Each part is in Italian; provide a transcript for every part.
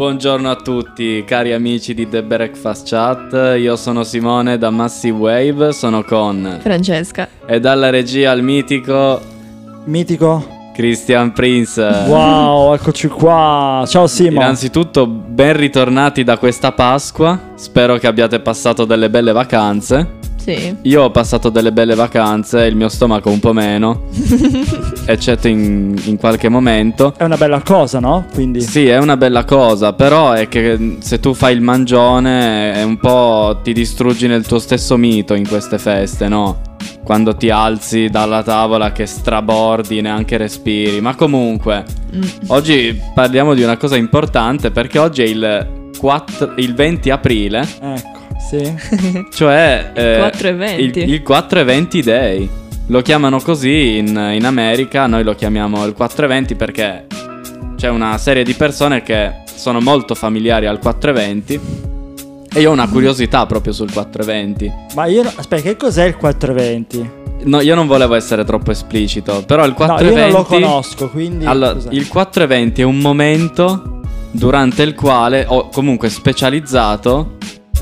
Buongiorno a tutti, cari amici di The Breakfast Chat. Io sono Simone da Massive Wave, sono con Francesca. e dalla regia al mitico Mitico. Christian Prince. Wow, eccoci qua. Ciao Simo. Innanzitutto, ben ritornati da questa Pasqua. Spero che abbiate passato delle belle vacanze. Sì. Io ho passato delle belle vacanze, il mio stomaco un po' meno, eccetto in, in qualche momento. È una bella cosa, no? Quindi Sì, è una bella cosa, però è che se tu fai il mangione è un po' ti distruggi nel tuo stesso mito in queste feste, no? Quando ti alzi dalla tavola che strabordi, neanche respiri. Ma comunque, Mm. oggi parliamo di una cosa importante perché oggi è il, 4 il 20 aprile, ecco, sì. cioè eh, 4 e 20. il, il 4 e 20 day. Lo chiamano così in, in America, noi lo chiamiamo il 4 e 20 perché c'è una serie di persone che sono molto familiari al 4 e 20 e io ho una curiosità proprio sul 4 e 20. Ma io no- aspetta, che cos'è il 420? No, io non volevo essere troppo esplicito, però il 4 no, io 20 non lo conosco, quindi Allora, cos'è? il 4 e 20 è un momento durante il quale o comunque specializzato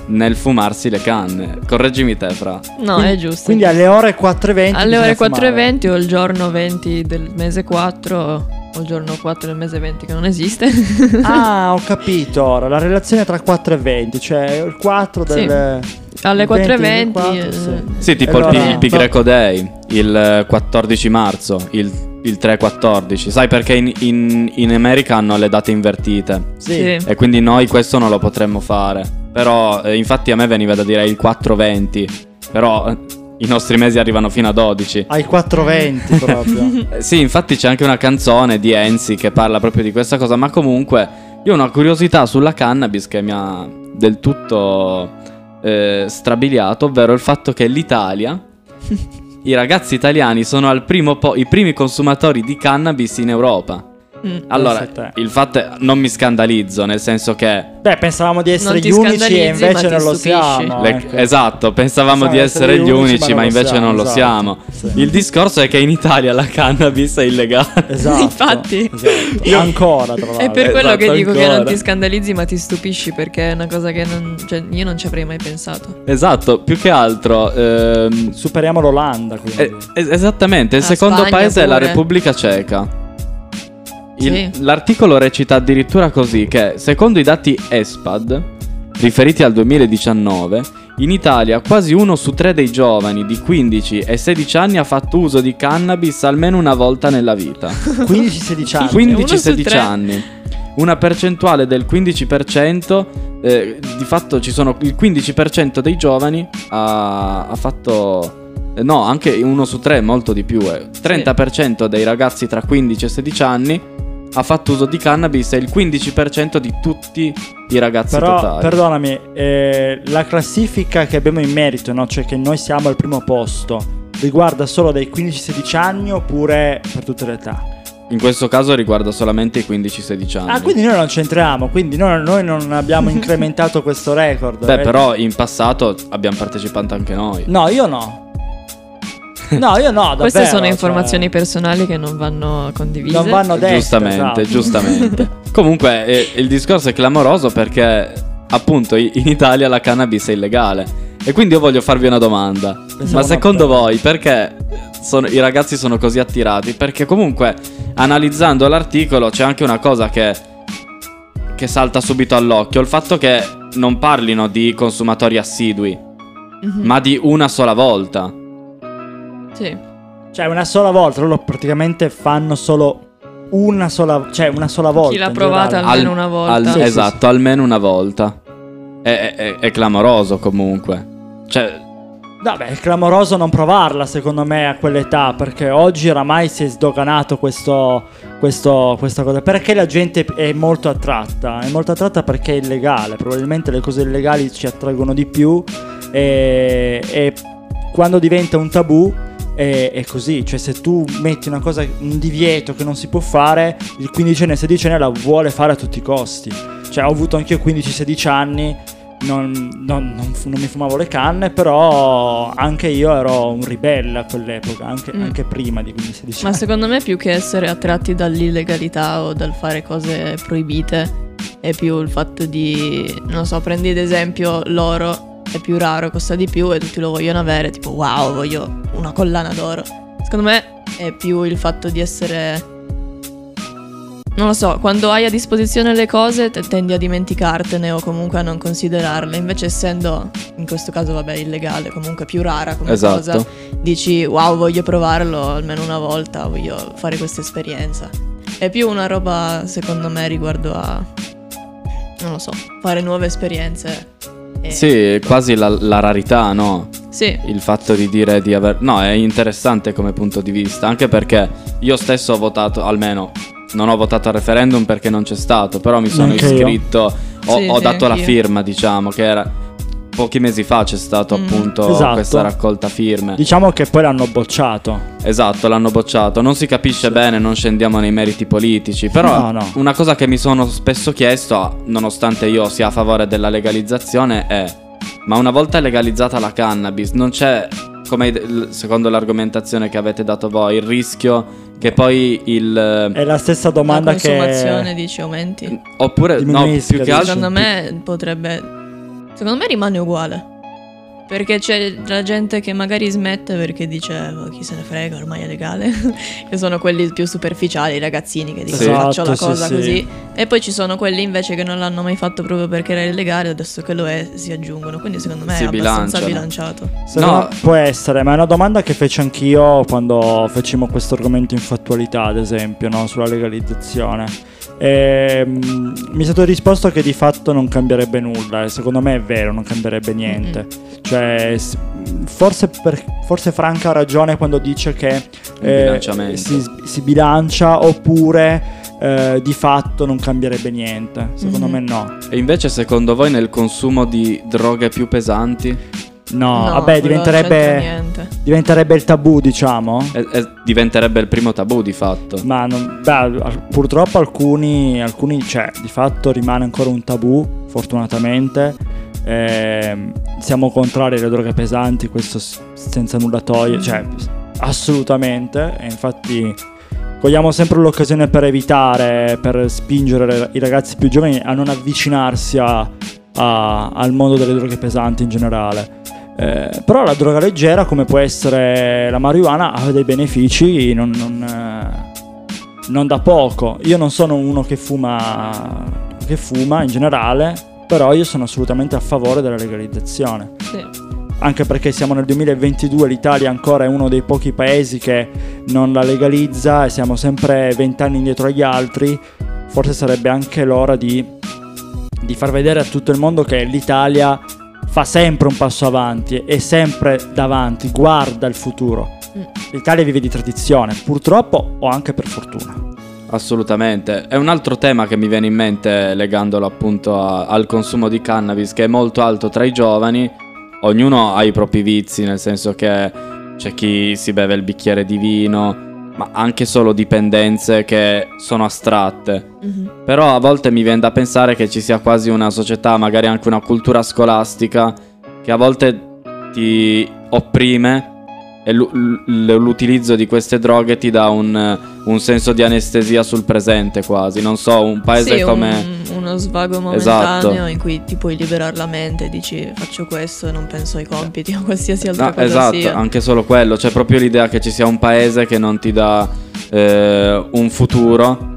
nel fumarsi le canne. Correggimi te, fra. No, Quindi- è giusto. Quindi alle ore 420 Alle ore 4 e fumare. 20 o il giorno 20 del mese 4 o il giorno 4 del mese 20 che non esiste. Ah, ho capito ora, la relazione tra 4 e 20, cioè il 4 Sì. del Alle il 4 e 20 del 20 4, sì. eh, Sì, tipo Allora, il, il Pi no. Greco Day, il eh, 14 marzo, il, il 3-14. Sai perché in, in- in America hanno le date invertite Sì. Sì. e quindi noi questo non lo potremmo fare. Però eh, infatti a me veniva da dire il 4-20, però eh, i nostri mesi arrivano fino a 12. Ai 420 proprio. Eh, Sì, infatti c'è anche una canzone di Enzi che parla proprio di questa cosa, ma comunque io ho una curiosità sulla cannabis che mi ha del tutto eh, strabiliato, ovvero il fatto che l'Italia, i ragazzi italiani sono al primo po- i primi consumatori di cannabis in Europa. Mm. Allora, il fatto è, non mi scandalizzo, nel senso che Beh, pensavamo di essere gli unici e invece non lo siamo. le- ecco. esatto, pensavamo di Pensavamo essere gli unici, ma invece non lo siamo. Sì. Il discorso è che in Italia la cannabis è illegale. Esatto. Infatti. esatto. Ancora, tra l'altro. È per quello Esatto, che dico che non ancora. ti scandalizzi ma ti stupisci perché è una cosa che non, cioè, io non ci avrei mai pensato. Esatto, più che altro. ehm, Superiamo l'Olanda, quindi. eh, es- esattamente, il La secondo Spagna paese è la pure. Repubblica Ceca. Il- Sì. L'articolo recita addirittura così che, secondo i dati ESPAD, riferiti al 2019, in Italia quasi uno su tre dei giovani di 15 e 16 anni ha fatto uso di cannabis almeno una volta nella vita. 15-16 anni. Uno su 15-16 tre. anni. Una percentuale del 15%, eh, di fatto ci sono il 15% dei giovani ha, ha fatto... eh, No, anche uno su tre, molto di più. eh. 30% dei ragazzi tra 15 e 16 anni ha fatto uso di cannabis e il 15% di tutti i ragazzi Però, totali. perdonami, eh, la classifica che abbiamo in merito, no? cioè che noi siamo al primo posto, riguarda solo dai 15-16 anni oppure per tutte le età? In questo caso riguarda solamente i 15-16 anni. Ah, quindi noi non c'entriamo, quindi noi, noi non abbiamo incrementato questo record. Beh, vedi? però in passato abbiamo partecipato anche noi. No, io no. No, io no, davvero. Queste sono cioè, informazioni personali che non vanno condivise. Non vanno dette. giustamente, esatto. giustamente. Comunque eh, il discorso è clamoroso perché appunto in Italia la cannabis è illegale. E quindi io voglio farvi una domanda. Pensavo Ma una secondo prova. voi perché sono- i ragazzi sono così attirati? Perché comunque analizzando l'articolo c'è anche una cosa che, che salta subito all'occhio. Il fatto che non parlino di consumatori assidui, Mhm. ma di una sola volta. Sì. Cioè, una sola volta, loro praticamente fanno solo una sola, cioè una sola volta. Chi l'ha provata generale. almeno una volta. al- Sì, sì, esatto, almeno una volta. È, è- è- è clamoroso comunque. Cioè, Vabbè, è clamoroso non provarla secondo me a quell'età perché oggi oramai si è sdoganato questo, questo- questa cosa. Perché la gente è molto attratta? È molto attratta perché è illegale. Probabilmente le cose illegali ci attraggono di più e, e quando diventa un tabù è, è così. Cioè se tu metti una cosa, un divieto che non si può fare, il 15enne e 16enne la vuole fare a tutti i costi. Cioè ho avuto anche io 15-16 anni non, non- non non mi fumavo le canne, però anche io ero un ribelle a quell'epoca, anche, Mm. anche prima di 15-16 Ma anni. secondo me più che essere attratti dall'illegalità o dal fare cose proibite, è più il fatto di, non so, prendi ad esempio l'oro, è più raro, costa di più e tutti lo vogliono avere, tipo wow, voglio una collana d'oro. Secondo me è più il fatto di essere... Non lo so, quando hai a disposizione le cose te- tendi a dimenticartene o comunque a non considerarle, invece essendo, in questo caso vabbè, illegale, comunque più rara come Esatto. cosa, dici wow, voglio provarlo almeno una volta, voglio fare questa esperienza. È più una roba, secondo me, riguardo a, non lo so, fare nuove esperienze. E- Sì, è quasi la, la rarità, no? Sì, Il fatto di dire di aver... No, è interessante come punto di vista, anche perché io stesso ho votato, almeno non ho votato al referendum perché non c'è stato, però mi sono Neanche io. iscritto, ho, Sì, ho sì, dato la firma, diciamo, che era... Pochi mesi fa c'è stato Mm. appunto Esatto. questa raccolta firme. Diciamo che poi l'hanno bocciato. Esatto, l'hanno bocciato. Non si capisce bene, non scendiamo nei meriti politici. Però No, no. una cosa che mi sono spesso chiesto, nonostante io sia a favore della legalizzazione, è: ma una volta legalizzata la cannabis, non c'è, come secondo l'argomentazione che avete dato voi, il rischio che poi il. È la stessa domanda la consumazione che... dici aumenti. Oppure, no, più che altro. Secondo me potrebbe. Secondo me rimane uguale. Perché c'è la gente che magari smette perché dice "Oh, chi se ne frega, ormai è legale. che sono quelli più superficiali, i ragazzini che dicono Sì. faccio la Esatto, cosa sì, sì. così. E poi ci sono quelli invece che non l'hanno mai fatto proprio perché era illegale, adesso che lo è si aggiungono. Quindi secondo me Si è abbastanza bilanciano. bilanciato. Secondo No. Può essere, ma è una domanda che feci anch'io quando facemmo questo argomento in fattualità, ad esempio, no? sulla legalizzazione. E, mm, mi è stato risposto che di fatto non cambierebbe nulla, e secondo me è vero, non cambierebbe niente. Cioè, s- forse, per- forse Franca ha ragione quando dice che eh, si, si bilancia oppure eh, di fatto non cambierebbe niente. Secondo Mhm. me no. E invece, secondo voi, nel consumo di droghe più pesanti, No, No, vabbè, diventerebbe, diventerebbe il tabù, diciamo. eh, eh, diventerebbe il primo tabù di fatto. Ma non- beh, purtroppo alcuni, alcuni, cioè, di fatto rimane ancora un tabù, fortunatamente. Ehm, siamo contrari alle droghe pesanti, questo senza nulla togliere, cioè, assolutamente. E infatti cogliamo sempre l'occasione per evitare, per spingere i ragazzi più giovani a non avvicinarsi a- a- al mondo delle droghe pesanti in generale. Eh, però la droga leggera, come può essere la marijuana, ha dei benefici non, non, eh, non da poco. Io non sono uno che fuma, che fuma in generale, però io sono assolutamente a favore della legalizzazione. Sì. Anche perché siamo nel 2022, l'Italia ancora è uno dei pochi paesi che non la legalizza e siamo sempre vent'anni indietro agli altri. Forse sarebbe anche l'ora di, di far vedere a tutto il mondo che l'Italia fa sempre un passo avanti, è sempre davanti, guarda il futuro. Mm. L'Italia vive di tradizione, purtroppo o anche per fortuna. Assolutamente. È un altro tema che mi viene in mente legandolo appunto a- al consumo di cannabis che è molto alto tra i giovani. Ognuno ha i propri vizi, nel senso che c'è chi si beve il bicchiere di vino, ma anche solo dipendenze che sono astratte. Mhm. Però a volte mi viene da pensare che ci sia quasi una società, magari anche una cultura scolastica, che a volte ti opprime e l'utilizzo di queste droghe ti dà un, un senso di anestesia sul presente quasi. Non so, un paese Sì, come... un- uno svago momentaneo Esatto. in cui ti puoi liberare la mente e dici faccio questo e non penso ai compiti o qualsiasi altra No, cosa esatto, sia. anche solo quello. C'è proprio l'idea che ci sia un paese che non ti dà eh, un futuro.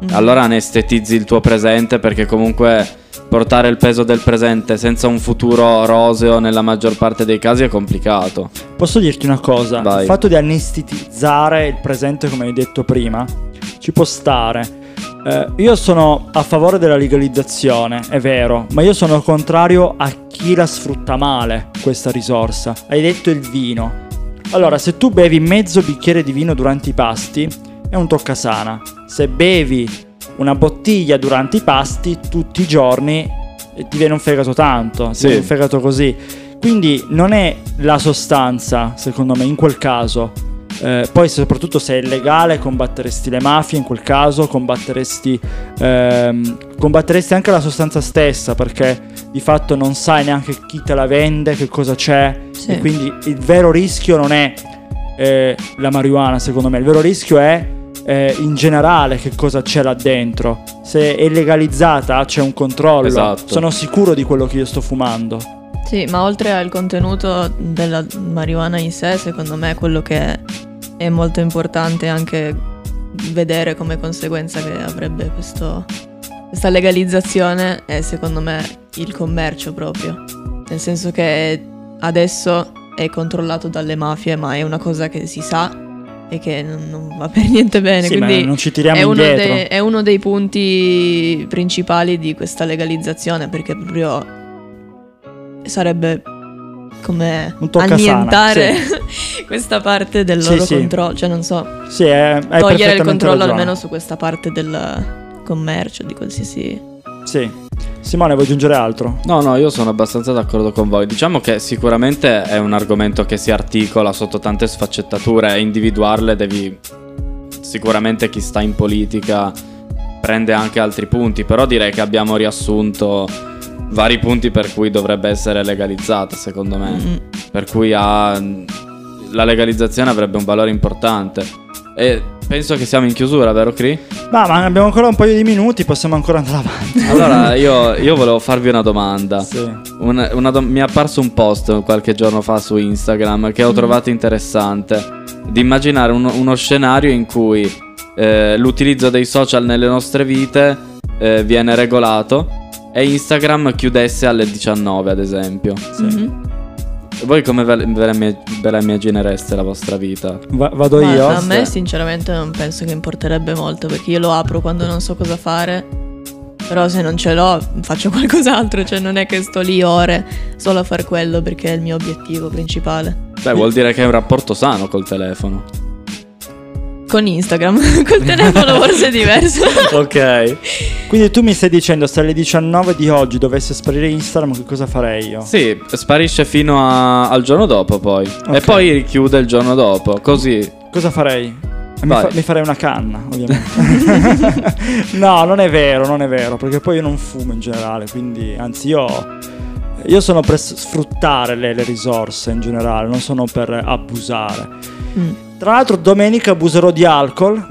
Mhm. Allora anestetizzi il tuo presente perché comunque portare il peso del presente senza un futuro roseo nella maggior parte dei casi è complicato. Posso dirti una cosa? Vai. Il fatto di anestetizzare il presente, come hai detto prima, ci può stare. Eh, io sono a favore della legalizzazione, è vero, ma io sono contrario a chi la sfrutta male questa risorsa. Hai detto il vino. Allora, se tu bevi mezzo bicchiere di vino durante i pasti, è un toccasana. Se bevi una bottiglia durante i pasti tutti i giorni, ti viene un fegato tanto, ti Sì. viene un fegato così. Quindi non è la sostanza, secondo me, in quel caso. Eh, poi soprattutto se è illegale combatteresti le mafie in quel caso, combatteresti, ehm, combatteresti anche la sostanza stessa perché di fatto non sai neanche chi te la vende, che cosa c'è Sì. e quindi il vero rischio non è eh, la marijuana secondo me, il vero rischio è eh, in generale che cosa c'è là dentro. Se è legalizzata c'è un controllo. Esatto. Sono sicuro di quello che io sto fumando. Sì, ma oltre al contenuto della marijuana in sé, secondo me quello che è molto importante anche vedere come conseguenza che avrebbe questo- questa legalizzazione è secondo me il commercio proprio. Nel senso che adesso è controllato dalle mafie, ma è una cosa che si sa e che non, non va per niente bene. Sì, quindi non ci tiriamo è uno, indietro. dei, è uno dei punti principali di questa legalizzazione perché proprio sarebbe come Un toccasana, annientare questa parte del Sì, loro sì. controllo, cioè non so, Sì, è, hai togliere il controllo ragione. almeno su questa parte del commercio di qualsiasi... Sì. Simone, vuoi aggiungere altro? No, no, io sono abbastanza d'accordo con voi. Diciamo che sicuramente è un argomento che si articola sotto tante sfaccettature e individuarle devi... Sicuramente chi sta in politica prende anche altri punti, però direi che abbiamo riassunto vari punti per cui dovrebbe essere legalizzata, secondo me. Mm, Per cui ha... la legalizzazione avrebbe un valore importante. E penso che siamo in chiusura, vero Cri? Ma, ma abbiamo ancora un paio di minuti, possiamo ancora andare avanti. Allora io, io volevo farvi una domanda. Sì. Una- una dom- mi è apparso un post qualche giorno fa su Instagram che ho trovato interessante. Di immaginare uno, uno scenario in cui eh, l'utilizzo dei social nelle nostre vite eh, viene regolato e Instagram chiudesse alle 19, ad esempio. mhm. Voi come ve, ve la, ve la immaginereste la vostra vita? Va- vado Ma io? a me sinceramente non penso che importerebbe molto perché io lo apro quando non so cosa fare. Però se non ce l'ho faccio qualcos'altro, cioè non è che sto lì ore solo a fare quello perché è il mio obiettivo principale. Beh, vuol dire che è un rapporto sano col telefono. Con Instagram, col telefono forse è diverso. ok. Quindi tu mi stai dicendo se alle 19 di oggi dovesse sparire Instagram che cosa farei io? Sì, sparisce fino a- al giorno dopo poi. E Ok. poi richiude il giorno dopo. Così. Cosa farei? Mi, fa- mi farei una canna, ovviamente. no, non è vero, non è vero, perché poi io non fumo in generale, quindi anzi io, io sono per sfruttare le, le risorse in generale, non sono per abusare. Mm. Tra l'altro domenica abuserò di alcol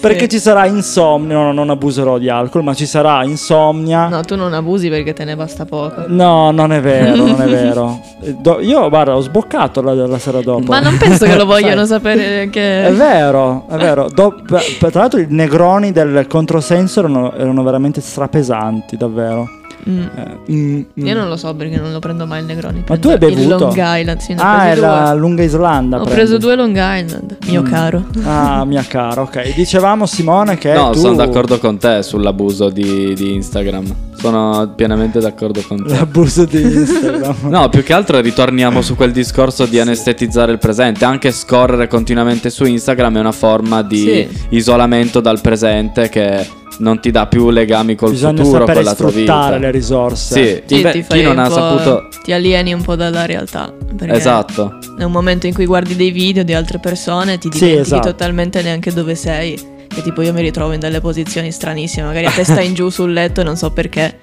perché Sì. ci sarà insomnia, no, non abuserò di alcol, ma ci sarà insomnia. No, tu non abusi perché te ne basta poco. No, non è vero, non è vero. Eh, do- io, guarda, ho sboccato la, la sera dopo. Ma non penso che lo vogliano sapere È che... vero, è vero. Do- tra l'altro i negroni del controsenso erano, erano veramente strapesanti, davvero. Mm. Eh, mm, mm. Io non lo so perché non lo prendo mai il Negroni. Ma tu hai Il bevuto? Long Island, sì, ne ho Ah, è due. la lunga Islanda. Ho prendi. preso due Long Island, mio Mm. caro. Ah, mia cara, ok. Dicevamo Simone che no, tu... sono d'accordo con te sull'abuso di, di Instagram. Sono pienamente d'accordo con te. L'abuso di Instagram. No, più che altro ritorniamo su quel discorso di anestetizzare il presente. Anche scorrere continuamente su Instagram è una forma di Sì. isolamento dal presente che non ti dà più legami col Bisogna futuro, sapere con la tua vita. sfruttare le risorse. Sì, Sì, ti chi fai non un ha saputo... Ti alieni un po' dalla realtà. Esatto. Nel momento in cui guardi dei video di altre persone ti Sì, dimentichi esatto. totalmente neanche dove sei. Che tipo io mi ritrovo in delle posizioni stranissime, magari a testa in giù sul letto e non so perché.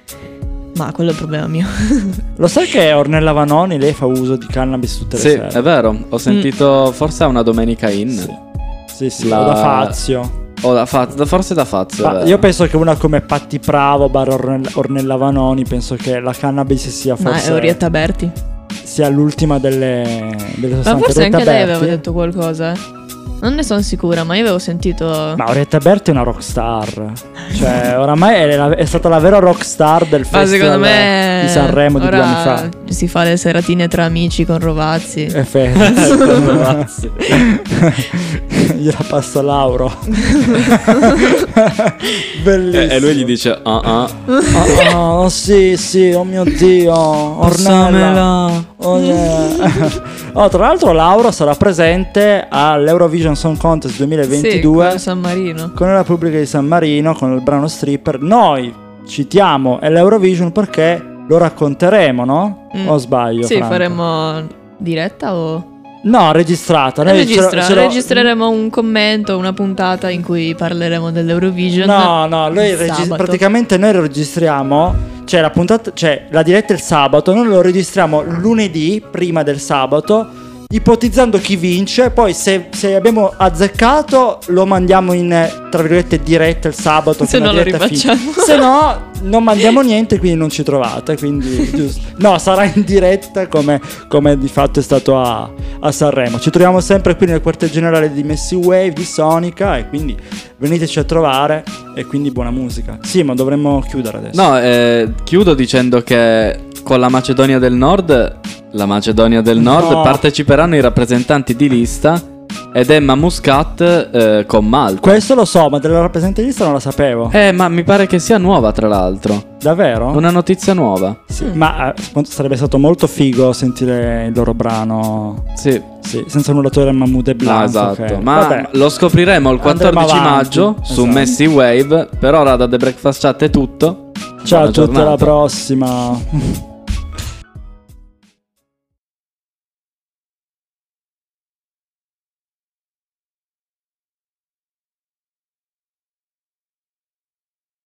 Ma quello è il problema mio. Lo sai che Ornella Vanoni, lei fa uso di cannabis tutte le Sì, sere? è vero. Ho sentito forse a una domenica in. Sì, sì, sì, La- da Fazio. O da Faz- forse da Fazio. è Ma io penso che una come Patti Bravo, barra Ornella, Ornella Vanoni, penso che la cannabis sia Ma forse è Orietta Berti. sia l'ultima delle, delle Ma sostanze. forse Orietta anche lei aveva Berti- detto qualcosa. eh. Non ne sono sicura, ma io avevo sentito. Ma Orietta Berti è una rockstar. Cioè, oramai è, la- è stata la vera rockstar del Ma festival secondo me. Di Sanremo di due anni fa. Si fa le seratine tra amici con Rovazzi. È Fede. Rovazzi. Gliela passa Lauro. Bellissimo. E, e lui gli dice: Ah, ah. Oh, oh, sì, sì, oh mio dio. Ornella. Oh, yeah. Oh, tra l'altro Laura sarà presente all'Eurovision Song Contest Sì, 2022 con San Marino. con la Repubblica di San Marino con il brano Stripper. Noi citiamo l'Eurovision perché lo racconteremo, no? Mm. O sbaglio? Sì, Franco? faremo diretta o. No, registrata. Noi Registra- ce lo- ce lo- registreremo un commento, una puntata in cui parleremo dell'Eurovision. No, no, noi sabato. praticamente noi registriamo, cioè la puntata, cioè la diretta è il sabato, noi lo registriamo lunedì prima del sabato ipotizzando chi vince, poi se, se abbiamo azzeccato lo mandiamo in, tra virgolette, diretta il sabato. Se con no lo diretta rifacciamo. Se no non mandiamo niente, quindi non ci trovate, quindi giusto. No, sarà in diretta come, come di fatto è stato a, a Sanremo. Ci troviamo sempre qui nel quartier generale di Messi Wave, di Sonica e quindi veniteci a trovare e quindi buona musica. Sì, ma dovremmo chiudere adesso. No, eh, chiudo dicendo che con la Macedonia del Nord, la Macedonia del Nord, No. parteciperanno i rappresentanti di lista ed Emma Muscat eh, con Malta. Questo lo so, ma della rappresentantista non la sapevo. Eh, ma mi pare che sia nuova, tra l'altro. Davvero? Una notizia nuova. Sì, Ma eh, sarebbe stato molto figo sentire il loro brano. Sì, Sì, senza a Mahmood e no, Blanco. esatto. che- Ma Vabbè. lo scopriremo il Andremo 14 avanti. maggio su Esatto. Messi Wave. Per ora da The Breakfast Chat è tutto. Ciao a Buona tutti, alla prossima.